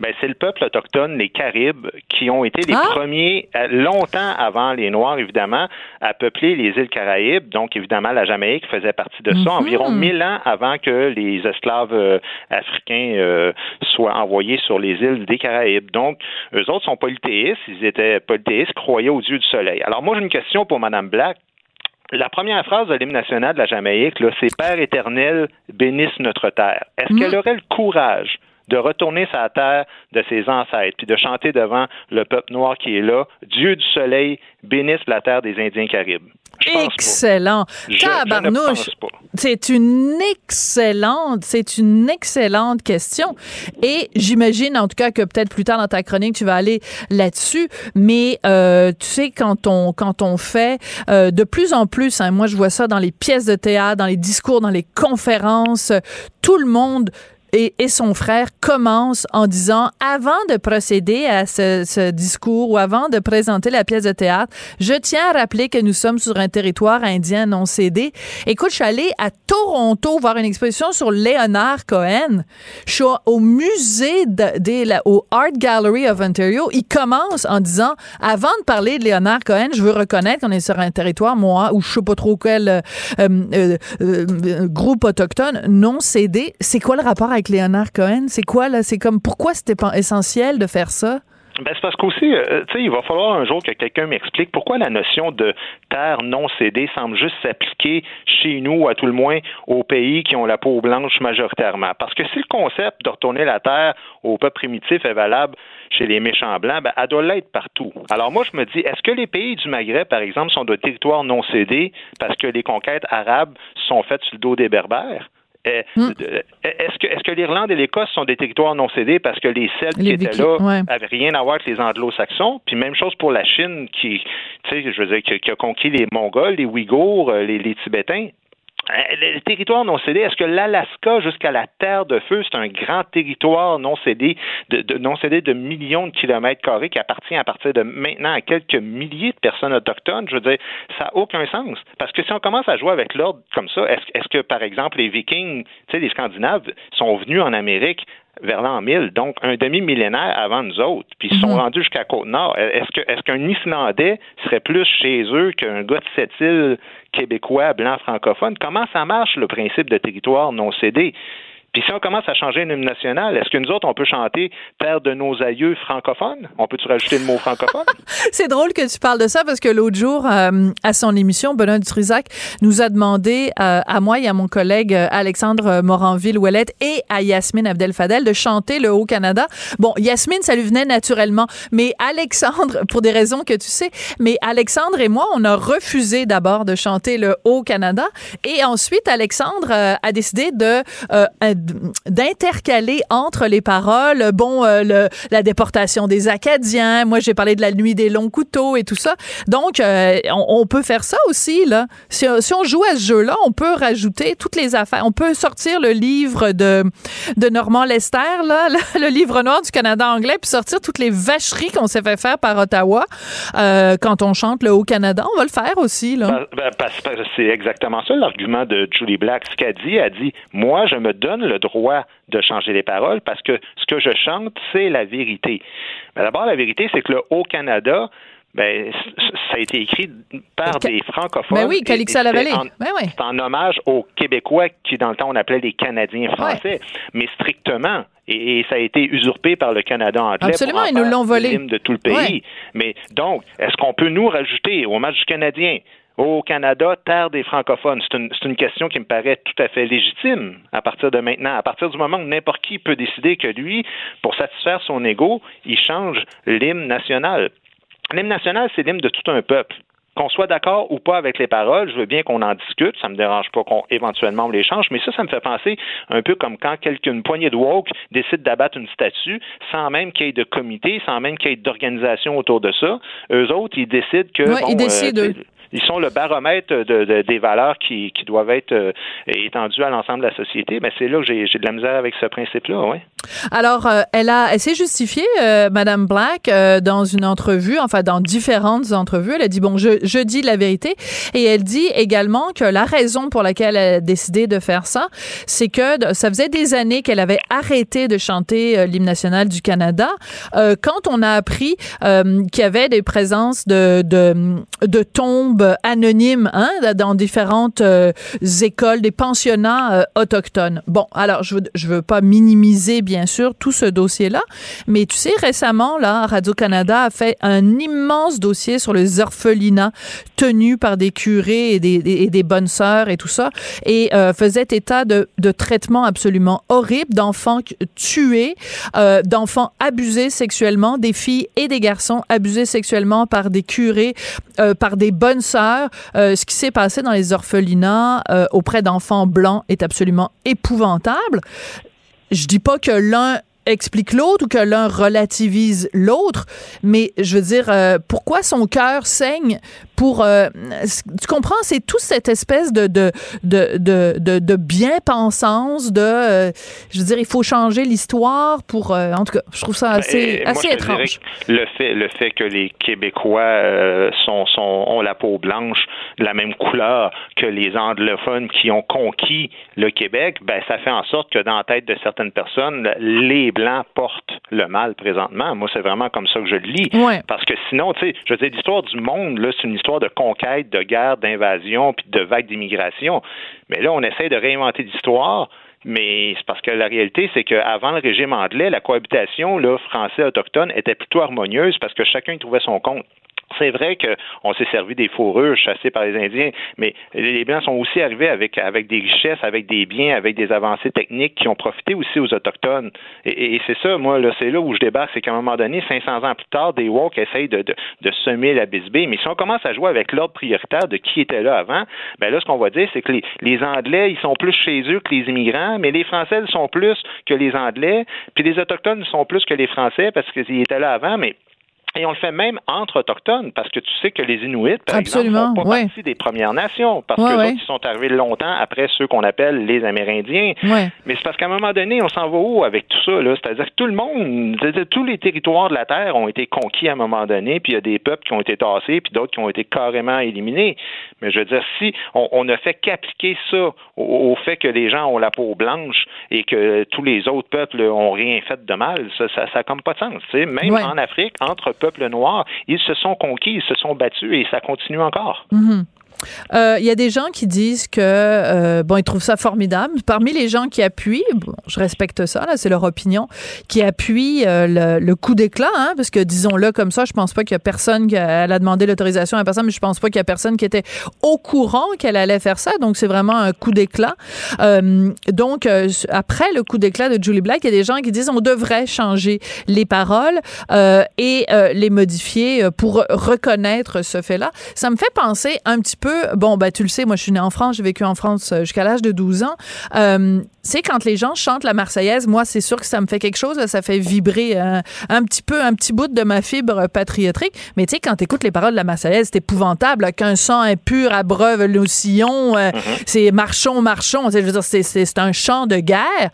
Ben, c'est le peuple autochtone, les Caribes, qui ont été les ah! premiers, euh, longtemps avant les Noirs, évidemment, à peupler les îles Caraïbes. Donc, évidemment, la Jamaïque faisait partie de ça, mhm. environ mille ans avant que les esclaves euh, africains euh, soient envoyés sur les îles des Caraïbes. Donc, eux autres sont polythéistes, ils étaient polythéistes, croyaient au Dieu du soleil. Alors, moi, j'ai une question pour Mme Black. La première phrase de l'hymne national de la Jamaïque, c'est Père éternel, bénisse notre terre. Est-ce mhm. qu'elle aurait le courage de retourner sa terre de ses ancêtres, puis de chanter devant le peuple noir qui est là, Dieu du soleil, bénisse la terre des Indiens caribes. Excellent. Tabarnouche. C'est une excellente, c'est une excellente question. Et j'imagine, en tout cas, que peut-être plus tard dans ta chronique, tu vas aller là-dessus. Mais euh, tu sais, quand on quand on fait euh, de plus en plus, hein, moi je vois ça dans les pièces de théâtre, dans les discours, dans les conférences, tout le monde et, son frère commencent en disant, avant de procéder à ce, discours ou avant de présenter la pièce de théâtre, je tiens à rappeler que nous sommes sur un territoire indien non cédé. Écoute, je suis allée à Toronto voir une exposition sur Leonard Cohen. Je suis au musée de, au Art Gallery of Ontario. Il commence en disant, avant de parler de Leonard Cohen, je veux reconnaître qu'on est sur un territoire, moi, où je sais pas trop quel euh, euh, euh, groupe autochtone non cédé. C'est quoi le rapport avec Leonard Cohen? C'est quoi, là? C'est comme, pourquoi c'était pas essentiel de faire ça? Ben, c'est parce qu'aussi, euh, tu sais, il va falloir un jour que quelqu'un m'explique pourquoi la notion de terre non cédée semble juste s'appliquer chez nous, ou à tout le moins aux pays qui ont la peau blanche majoritairement. Parce que si le concept de retourner la terre au peuple primitif est valable chez les méchants blancs, ben, elle doit l'être partout. Alors moi, je me dis, est-ce que les pays du Maghreb, par exemple, sont de territoires non cédés parce que les conquêtes arabes sont faites sur le dos des berbères? Euh, euh, Est-ce que, l'Irlande et l'Écosse sont des territoires non cédés parce que les Celtes Les qui étaient là ouais. avaient rien à voir avec les anglo-saxons? Puis même chose pour la Chine qui, je veux dire, qui, qui a conquis les Mongols, les Ouïghours, euh, les, les Tibétains. Euh, Les territoires non cédés, est-ce que l'Alaska jusqu'à la Terre de Feu, c'est un grand territoire non cédé de, non cédé de millions de kilomètres carrés qui appartient à partir de maintenant à quelques milliers de personnes autochtones? Je veux dire, ça n'a aucun sens. Parce que si on commence à jouer avec l'ordre comme ça, est-ce que, par exemple, les Vikings, tu les Scandinaves, sont venus en Amérique vers l'an 1000, donc un demi-millénaire avant nous autres, puis ils sont Mhm. rendus jusqu'à Côte-Nord. Est-ce que est-ce qu'un Islandais serait plus chez eux qu'un gars de cette île québécois, blanc, francophone? Comment ça marche, le principe de territoire non cédé? Puis si on commence à changer un hymne national, est-ce que nous autres, on peut chanter Terre de nos aïeux francophones? On peut-tu rajouter le mot francophone? C'est drôle que tu parles de ça parce que l'autre jour, euh, à son émission, Benoît Dutrisac nous a demandé euh, à moi et à mon collègue euh, Alexandre Moranville-Ouellette et à Yasmine Abdel-Fadel de chanter le Haut-Canada. Bon, Yasmine, ça lui venait naturellement, mais Alexandre, pour des raisons que tu sais, mais Alexandre et moi, on a refusé d'abord de chanter le Haut-Canada et ensuite, Alexandre a décidé de d'intercaler entre les paroles, bon, euh, la déportation des Acadiens, moi j'ai parlé de la nuit des longs couteaux et tout ça. Donc, euh, on, peut faire ça aussi, là. Si, on joue à ce jeu-là, on peut rajouter toutes les affaires. On peut sortir le livre de, de Normand Lester, là, le, livre noir du Canada anglais, puis sortir toutes les vacheries qu'on s'est fait faire par Ottawa euh, quand on chante le Haut-Canada. On va le faire aussi, là. Ben, c'est exactement ça l'argument de Julie Black. Ce qu'elle dit, elle dit Moi, je me donne le droit de changer les paroles parce que ce que je chante, c'est la vérité. Mais D'abord, la vérité, c'est que le Haut-Canada, ben, ça a été écrit par des francophones. Ben oui, Calixa Lavallée. en- Ben oui. C'est en hommage aux Québécois qui, dans le temps, on appelait les Canadiens français, mais strictement. Et, et ça a été usurpé par le Canada anglais. Absolument, pour en ils nous l'ont volé. de tout le pays. Ouais. Mais donc, est-ce qu'on peut nous rajouter au match du Canadien? Au Canada, terre des francophones? C'est une, question qui me paraît tout à fait légitime à partir de maintenant. À partir du moment où n'importe qui peut décider que lui, pour satisfaire son ego, il change l'hymne national. L'hymne national, c'est l'hymne de tout un peuple. Qu'on soit d'accord ou pas avec les paroles, je veux bien qu'on en discute. Ça me dérange pas qu'on éventuellement on les change, mais ça, ça me fait penser un peu comme quand quelqu'un, une poignée de woke décide d'abattre une statue sans même qu'il y ait de comité, sans même qu'il y ait d'organisation autour de ça. Eux autres, ils décident que Ouais, bon, ils décident, euh. Ils sont le baromètre de, de- des valeurs qui, doivent être euh, étendues à l'ensemble de la société. Ben, c'est là que j'ai de la misère avec ce principe-là, oui. Alors, euh, elle a, elle s'est justifiée, euh, Madame Black, euh, dans une entrevue, enfin dans différentes entrevues. Elle a dit bon, je, dis la vérité, et elle dit également que la raison pour laquelle elle a décidé de faire ça, c'est que ça faisait des années qu'elle avait arrêté de chanter l'hymne national du Canada. Quand on a appris qu'il y avait des présences de, de tombes anonymes, hein, dans différentes euh, écoles, des pensionnats euh, autochtones. Bon, alors je veux, veux pas minimiser bien sûr tout ce dossier-là, mais tu sais récemment là, Radio Canada a fait un immense dossier sur les orphelinats tenus par des curés et des, bonnes sœurs et tout ça, et euh, faisait état de, de traitements absolument horribles d'enfants tués, euh, d'enfants abusés sexuellement, des filles et des garçons abusés sexuellement par des curés, euh, par des bonnes Euh, ce qui s'est passé dans les orphelinats euh, auprès d'enfants blancs est absolument épouvantable. Je dis pas que l'un explique l'autre ou que l'un relativise l'autre, mais je veux dire, euh, pourquoi son cœur saigne pour, euh, tu comprends, c'est tout cette espèce de de de de, de, de bien-pensance, de, euh, je veux dire, il faut changer l'histoire pour, euh, en tout cas, je trouve ça assez, Ben, assez dirais étrange. Le fait, le fait que les Québécois sont, sont, ont la peau blanche de la même couleur que les anglophones qui ont conquis le Québec, ben, ça fait en sorte que dans la tête de certaines personnes, les Blancs portent le mal présentement. Moi, c'est vraiment comme ça que je le lis. Ouais. Parce que sinon, tu sais, je veux dire, l'histoire du monde, là, c'est une histoire de conquête, de guerre, d'invasion, puis de vagues d'immigration. Mais là, on essaie de réinventer l'histoire. Mais c'est parce que la réalité, c'est qu'avant le régime anglais, la cohabitation là, français-autochtone était plutôt harmonieuse parce que chacun y trouvait son compte. C'est vrai qu'on s'est servi des fourrures chassées par les Indiens, mais les Blancs sont aussi arrivés avec, des richesses, avec des biens, avec des avancées techniques qui ont profité aussi aux Autochtones. Et, c'est ça, moi, là, c'est là où je débarque, c'est qu'à un moment donné, 500 ans plus tard, des Woke essayent de semer la bisbée. Mais si on commence à jouer avec l'ordre prioritaire de qui était là avant, ben là, ce qu'on va dire, c'est que les, les Anglais, ils sont plus chez eux que les immigrants, mais les Français, ils sont plus que les Anglais, puis les Autochtones, ils sont plus que les Français parce qu'ils étaient là avant, mais et on le fait même entre autochtones, parce que tu sais que les Inuits, par Absolument, exemple, font pas ouais. partie des Premières Nations, parce Ouais, que ouais. ils sont arrivés longtemps après ceux qu'on appelle les Amérindiens. Mais c'est parce qu'à un moment donné, on s'en va où avec tout ça? là? C'est-à-dire que tout le monde, c'est-à-dire tous les territoires de la Terre ont été conquis à un moment donné, puis il y a des peuples qui ont été tassés, puis d'autres qui ont été carrément éliminés. Mais je veux dire, si on, on ne fait qu'appliquer ça au, au fait que les gens ont la peau blanche et que tous les autres peuples ont rien fait de mal, ça ça, ça a comme pas de sens. tu sais? Même en Afrique, entre peuples noirs, ils se sont conquis, ils se sont battus et ça continue encore. Mhm. Euh, Il y a des gens qui disent que euh, bon, ils trouvent ça formidable. Parmi les gens qui appuient, bon, je respecte ça, là, c'est leur opinion, qui appuient euh, le, le coup d'éclat, hein, parce que disons-le comme ça, je pense pas qu'il y a personne qui elle a demandé l'autorisation à personne, mais je pense pas qu'il y a personne qui était au courant qu'elle allait faire ça. Donc c'est vraiment un coup d'éclat. Euh, donc euh, après le coup d'éclat de Julie Black, il y a des gens qui disent on devrait changer les paroles euh, et euh, les modifier euh, pour reconnaître ce fait-là. Ça me fait penser un petit peu, bon, ben tu le sais, moi je suis née en France, j'ai vécu en France euh, jusqu'à l'âge de 12 ans. Euh, c'est quand les gens chantent la Marseillaise, moi c'est sûr que ça me fait quelque chose, ça fait vibrer euh, un petit peu, un petit bout de ma fibre patriotique. Mais tu sais, quand t'écoutes les paroles de la Marseillaise, c'est épouvantable, qu'un sang impur abreuve le sillon, euh, c'est marchons, marchons, je veux dire, c'est un chant de guerre.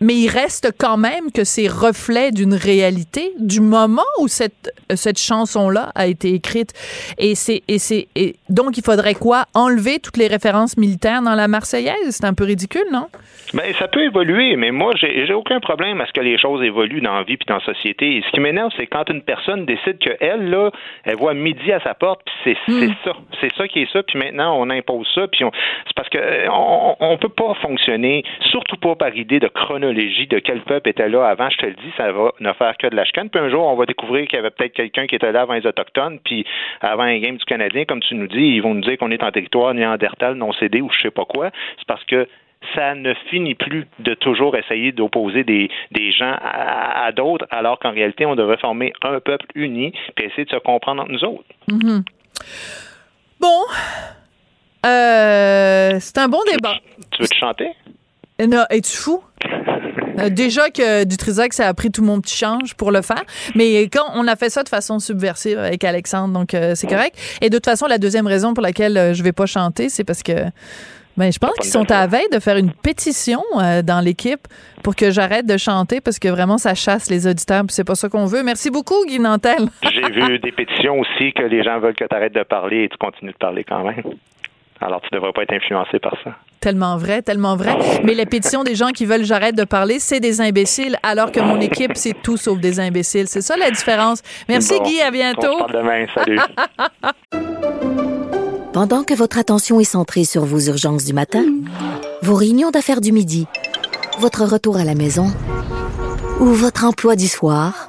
Mais il reste quand même que c'est reflet d'une réalité du moment où cette, cette chanson-là a été écrite. Et c'est, et c'est, et donc il faudrait quoi? Enlever toutes les références militaires dans la Marseillaise? C'est un peu ridicule, non? Ben, ça peut évoluer, mais moi, j'ai j'ai aucun problème à ce que les choses évoluent dans la vie puis dans la société. Et ce qui m'énerve, c'est quand une personne décide qu'elle, là, elle voit midi à sa porte, puis c'est c'est ça. C'est ça qui est ça, puis maintenant, on impose ça, puis on- c'est parce que euh, on peut pas fonctionner, surtout pas par idée de chronologie de quel peuple était là avant. Je te le dis, ça va ne faire que de la chicane. Puis un jour, on va découvrir qu'il y avait peut-être quelqu'un qui était là avant les Autochtones, puis avant un game du Canadien, comme tu nous dis, ils vont nous dire qu'on est en territoire néandertal, non cédé ou je sais pas quoi. C'est parce que ça ne finit plus de toujours essayer d'opposer des, des gens à, à d'autres, alors qu'en réalité, on devrait former un peuple uni puis essayer de se comprendre entre nous autres. Mhm. Bon. Euh, c'est un bon débat. Tu veux te chanter? Non, es-tu fou? Euh, déjà que Dutrisac, ça a pris tout mon petit change pour le faire. Mais quand on a fait ça de façon subversive avec Alexandre, donc euh, c'est correct. Et de toute façon, la deuxième raison pour laquelle euh, je vais pas chanter, c'est parce que ben, je pense qu'ils sont à veille de faire une pétition dans l'équipe pour que j'arrête de chanter parce que vraiment, ça chasse les auditeurs. puis C'est pas ça qu'on veut. Merci beaucoup, Guy Nantel. J'ai vu des pétitions aussi que les gens veulent que tu arrêtes de parler et tu continues de parler quand même. Alors, tu devrais pas être influencé par ça. Tellement vrai, tellement vrai. Mais les pétitions des gens qui veulent que j'arrête de parler, c'est des imbéciles, alors que mon équipe, c'est tout sauf des imbéciles. C'est ça la différence. Merci, Bon, Guy. À On bientôt. se parle demain. Salut. Pendant que votre attention est centrée sur vos urgences du matin, vos réunions d'affaires du midi, votre retour à la maison ou votre emploi du soir,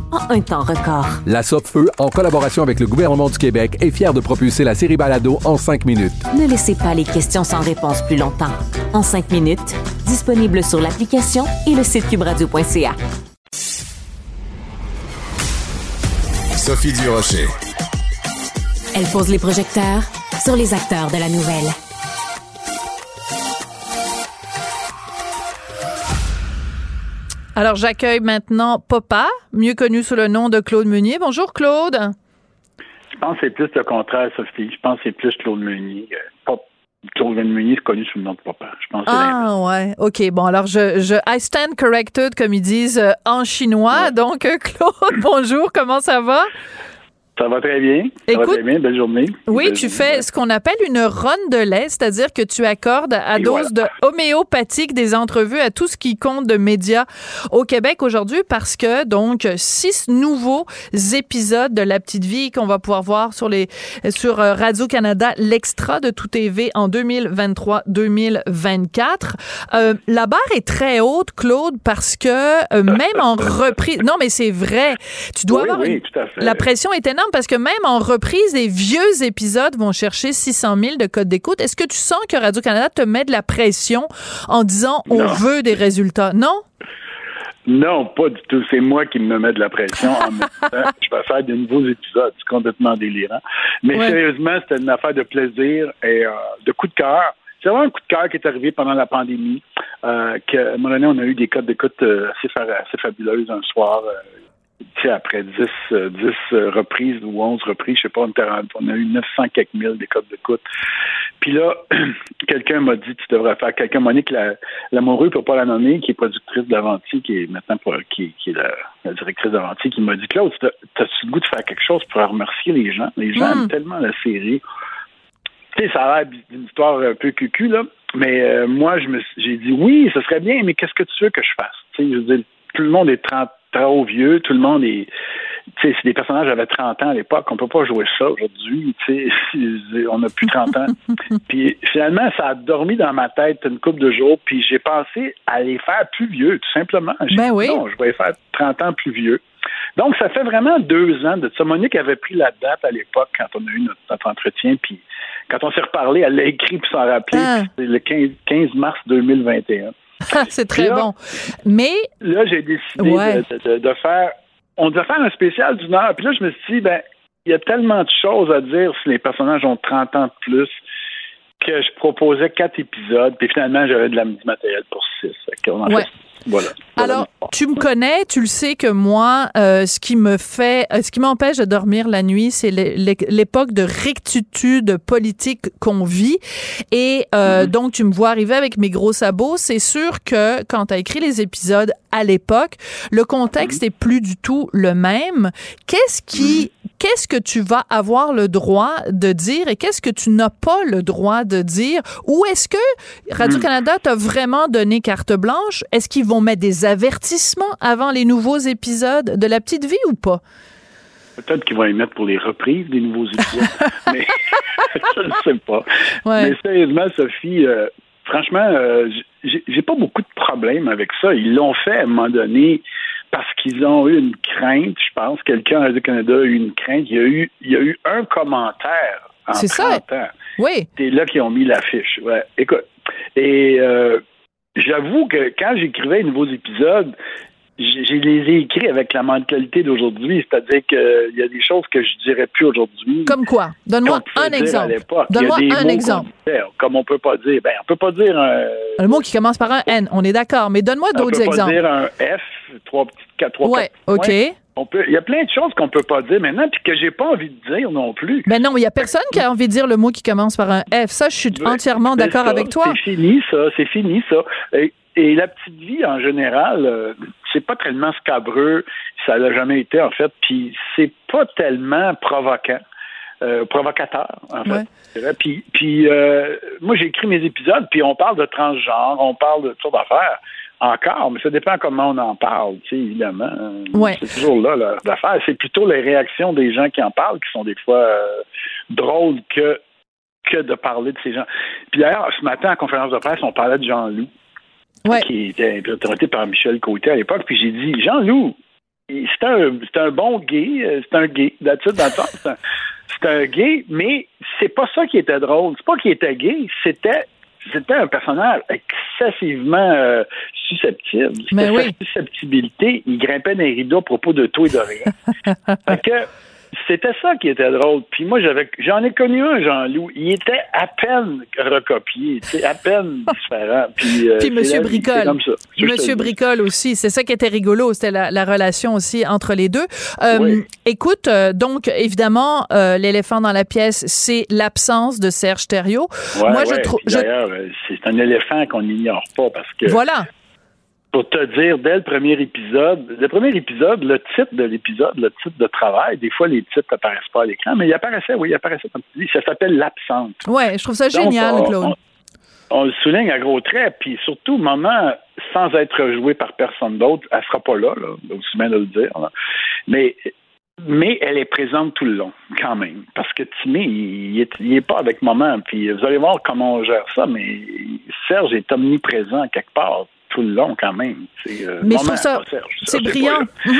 en un temps record. La Feu, en collaboration avec le gouvernement du Québec, est fière de propulser la série Balado en cinq minutes. Ne laissez pas les questions sans réponse plus longtemps. En cinq minutes, disponible sur l'application et le site cubradio.ca. Sophie Durocher. Elle pose les projecteurs sur les acteurs de la nouvelle. Alors, j'accueille maintenant Papa, mieux connu sous le nom de Claude Meunier. Bonjour, Claude. Je pense que c'est plus le contraire, Sophie. Je pense que c'est plus Claude Meunier. Euh, Claude Meunier est connu sous le nom de Papa. Je pense ah, ouais. OK. Bon, alors, je, je, I stand corrected, comme ils disent euh, en chinois. Donc, euh, Claude, bonjour. Comment ça va? Ça va très bien. Ça va très bien. Belle journée. Oui, tu fais ce qu'on appelle une ronde de lait, c'est-à-dire que tu accordes à dose de homéopathique des entrevues à tout ce qui compte de médias au Québec aujourd'hui parce que, donc, six nouveaux épisodes de La Petite Vie qu'on va pouvoir voir sur les, sur euh, Radio-Canada, l'extra de Tout TV en 2023-2024. Euh, la barre est très haute, Claude, parce que euh, même en reprise, non, mais c'est vrai, tu dois avoir la pression est énorme parce que même en reprise, les vieux épisodes vont chercher 600 000 de codes d'écoute. Est-ce que tu sens que Radio-Canada te met de la pression en disant on veut des résultats? Non? Non, pas du tout. C'est moi qui me mets de la pression en même temps. Je vais faire de nouveaux épisodes. C'est complètement délirant. Mais sérieusement, c'était une affaire de plaisir et euh, de coup de cœur. C'est vraiment un coup de cœur qui est arrivé pendant la pandémie. Euh, que, à un moment donné, on a eu des codes d'écoute euh, assez, assez fabuleuses un soir. Euh, après 10, 10 euh, euh, reprises ou 11 reprises, je sais pas, on, a eu 900 quelques mille des codes d'écoute. Puis là, quelqu'un m'a dit, tu devrais faire, quelqu'un, Monique Lamoureux, pour pas la nommer, qui est productrice d'Avanti, qui est maintenant qui, qui est la, directrice d'Avanti, qui m'a dit, Claude, t'as-tu le goût de faire quelque chose pour remercier les gens? Les gens aiment hmm. tellement la série. Tu sais, ça a l'air d'une histoire un peu cucu, là. Mais euh, moi, je me j'ai dit oui, ce serait bien, mais qu'est-ce que tu veux que je fasse? Tu sais, je veux dire, tout le monde est 30, trop vieux, tout le monde est. Si des personnages avaient 30 ans à l'époque, on peut pas jouer ça aujourd'hui. On n'a plus 30 ans. puis finalement, ça a dormi dans ma tête une couple de jours, puis j'ai pensé à les faire plus vieux, tout simplement. Ben oui. Non, je vais les faire 30 ans plus vieux. Donc, ça fait vraiment deux ans de ça. Monique avait pris la date à l'époque quand on a eu notre, entretien, puis quand on s'est reparlé, elle l'a écrit puis s'en rappelait. Ah. C'est le 15 mars 2021. c'est très bon. Mais. Là, j'ai décidé de, faire. On devait faire un spécial d'une heure. Puis là, je me suis dit, ben, il y a tellement de choses à dire si les personnages ont 30 ans de plus que je proposais quatre épisodes. Puis finalement, j'avais de la matériel pour six. Voilà. Alors, tu me connais, tu le sais que moi, euh, ce qui me fait, euh, ce qui m'empêche de dormir la nuit, c'est l'époque de rectitude politique qu'on vit. Et euh, mm-hmm. donc, tu me vois arriver avec mes gros sabots. C'est sûr que quand tu as écrit les épisodes à l'époque, le contexte mm-hmm. est plus du tout le même. Qu'est-ce qui mm-hmm qu'est-ce que tu vas avoir le droit de dire et qu'est-ce que tu n'as pas le droit de dire? Ou est-ce que Radio-Canada t'a vraiment donné carte blanche? Est-ce qu'ils vont mettre des avertissements avant les nouveaux épisodes de La Petite Vie ou pas? Peut-être qu'ils vont y mettre pour les reprises des nouveaux épisodes, mais je ne sais pas. Mais sérieusement, Sophie, euh, franchement, euh, j'ai pas beaucoup de problèmes avec ça. Ils l'ont fait à un moment donné parce qu'ils ont eu une crainte, je pense. Quelqu'un à Radio-Canada a eu une crainte. Il y a eu, il y a eu un commentaire en 30 ça. ans. Oui. C'est là qu'ils ont mis l'affiche. Ouais. Écoute, et euh, j'avoue que quand j'écrivais les nouveaux épisodes, je les ai écrits avec la mentalité d'aujourd'hui, c'est-à-dire qu'il y a des choses que je dirais plus aujourd'hui. Comme quoi? Donne-moi un exemple. Donne-moi un exemple. comme on peut pas dire, ben on peut pas dire un... Un mot qui commence par un N, on est d'accord, mais donne-moi d'autres exemples. On peut pas dire un F, trois petites, quatre, trois, ouais, OK. On peut, il y a plein de choses qu'on peut pas dire maintenant, puis que j'ai pas envie de dire non plus. Mais ben non, il y a personne qui a envie de dire le mot qui commence par un F. Ça, je suis entièrement d'accord avec toi. C'est fini, ça. C'est fini, ça. Et, la petite vie, en général, euh, c'est pas tellement scabreux, ça l'a jamais été en fait, puis c'est pas tellement provoquant. Euh, provocateur, en fait. Puis, puis euh, moi, j'ai écrit mes épisodes, puis on parle de transgenre, on parle de toutes sortes d'affaires encore, mais ça dépend comment on en parle, tu sais, évidemment. C'est toujours là l'affaire. C'est plutôt les réactions des gens qui en parlent qui sont des fois euh, drôles que que de parler de ces gens. Puis d'ailleurs, ce matin, en conférence de presse, on parlait de Jean-Loup, qui était interprété par Michel Côté à l'époque, puis j'ai dit, Jean-Loup, c'est un, un bon gay, c'est un gay, d'habitude, dans le c'est un gay, mais c'est pas ça qui était drôle. C'est pas qu'il était gay, c'était c'était un personnage excessivement euh, susceptible. Mais oui. susceptibilité, il grimpait des rideaux à propos de tout et de rien. fait que c'était ça qui était drôle. Puis moi, j'avais, j'en ai connu un, Jean-Loup. Il était à peine recopié, à peine différent. Puis, euh, Puis Monsieur Bricole. Monsieur Bricole aussi. C'est ça qui était rigolo. C'était la, relation aussi entre les deux. Euh, écoute, euh, donc, évidemment, l'éléphant dans la pièce, c'est l'absence de Serge Thériault. moi, je trouve. D'ailleurs, c'est un éléphant qu'on n'ignore pas parce que. Voilà pour te dire, dès le premier épisode, le premier épisode, le titre de l'épisode, le titre de travail, des fois les titres n'apparaissent pas à l'écran, mais il apparaissait, oui, il apparaissait comme tu dis, ça s'appelle l'absente. Oui, je trouve ça génial, Claude. On, le souligne à gros traits, puis surtout, moment, sans être joué par personne d'autre, elle sera pas là, là aussi bien de le dire. Mais mais elle est présente tout le long, quand même. Parce que Timé, il, il, est, pas avec maman. Puis vous allez voir comment on gère ça, mais Serge est omniprésent quelque part tout le long quand même. Euh, mais ça, c'est brillant.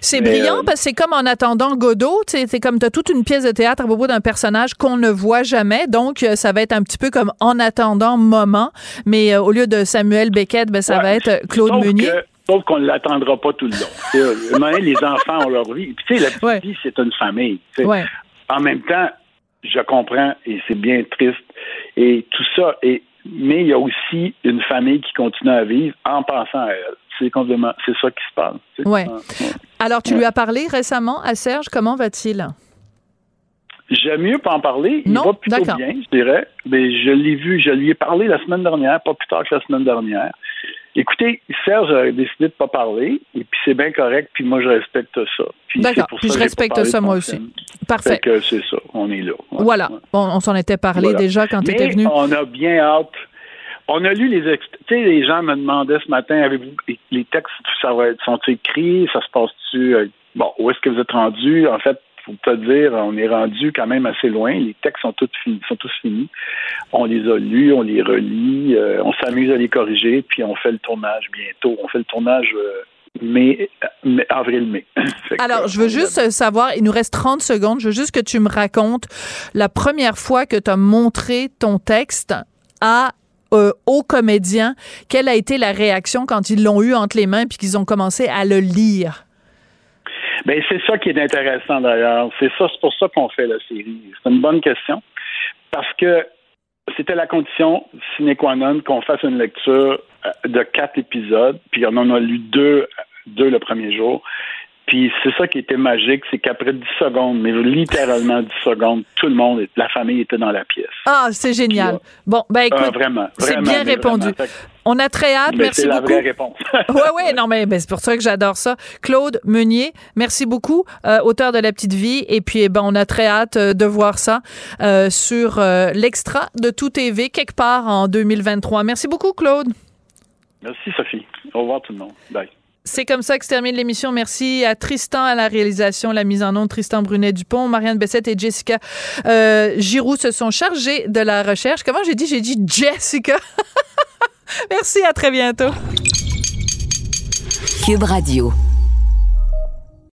C'est brillant euh, parce que c'est comme en attendant Godot, c'est comme tu as toute une pièce de théâtre à propos d'un personnage qu'on ne voit jamais, donc euh, ça va être un petit peu comme en attendant moment, mais au lieu de Samuel Beckett, ben, ça va être Claude Meunier. sauf qu'on ne l'attendra pas tout le long. les enfants ont leur vie. tu sais, la petite vie, c'est une famille. En même temps, je comprends et c'est bien triste. Et tout ça est mais il y a aussi une famille qui continue à vivre en pensant à elle. C'est complètement, c'est ça qui se passe. Ouais. Alors, tu lui as parlé récemment à Serge. Comment va-t-il? J'aime mieux pas en parler. Il va plutôt bien, je dirais. Mais je l'ai vu, je lui ai parlé la semaine dernière, pas plus tard que la semaine dernière. Écoutez, Serge a décidé de pas parler, et puis c'est bien correct, puis moi je respecte ça. D'accord, puis je respecte ça moi aussi. Parfait. que c'est ça, on est là. Voilà, on s'en était parlé déjà quand tu étais venu. on a bien hâte. On a lu les tu sais, les gens me demandaient ce matin, avez-vous les textes, ça va sont écrits, ça se passe-tu, euh, bon, où est-ce que vous êtes rendu? En fait, pour te dire, on est rendu quand même assez loin. Les textes sont tous finis. Sont tous finis. On les a lus, on les relit, euh, on s'amuse à les corriger, puis on fait le tournage bientôt. On fait le tournage euh, mai, avril-mai. Alors, je veux juste savoir, il nous reste 30 secondes, je veux juste que tu me racontes la première fois que tu as montré ton texte à euh, aux comédiens, quelle a été la réaction quand ils l'ont eu entre les mains puis qu'ils ont commencé à le lire? Ben c'est ça qui est intéressant d'ailleurs. C'est ça, c'est pour ça qu'on fait la série. C'est une bonne question parce que c'était la condition sine qua non qu'on fasse une lecture euh, de quatre épisodes, puis on en a lu deux, deux le premier jour. Puis c'est ça qui était magique, c'est qu'après 10 secondes, mais littéralement 10 secondes, tout le monde, la famille était dans la pièce. Ah, c'est génial. Bon, ben écoute, ah, vraiment, c'est bien répondu. On a très hâte. merci beaucoup. C'est la vraie réponse. oui, oui, non, mais ben, c'est pour ça que j'adore ça. Claude Meunier, merci beaucoup, euh, auteur de La Petite Vie. Et puis, eh ben, on a très hâte euh, de voir ça euh, sur l'extra de Tout TV, quelque part en 2023. Merci beaucoup, Claude. Merci, Sophie. Au revoir, tout le monde. Bye. C'est comme ça que se termine l'émission. Merci à Tristan à la réalisation, la mise en onde, Tristan Brunet-Dupont, Marianne Bessette et Jessica euh, Giroux se sont chargés de la recherche. Comment j'ai dit? J'ai dit Jessica. Merci, à très bientôt. Cube Radio.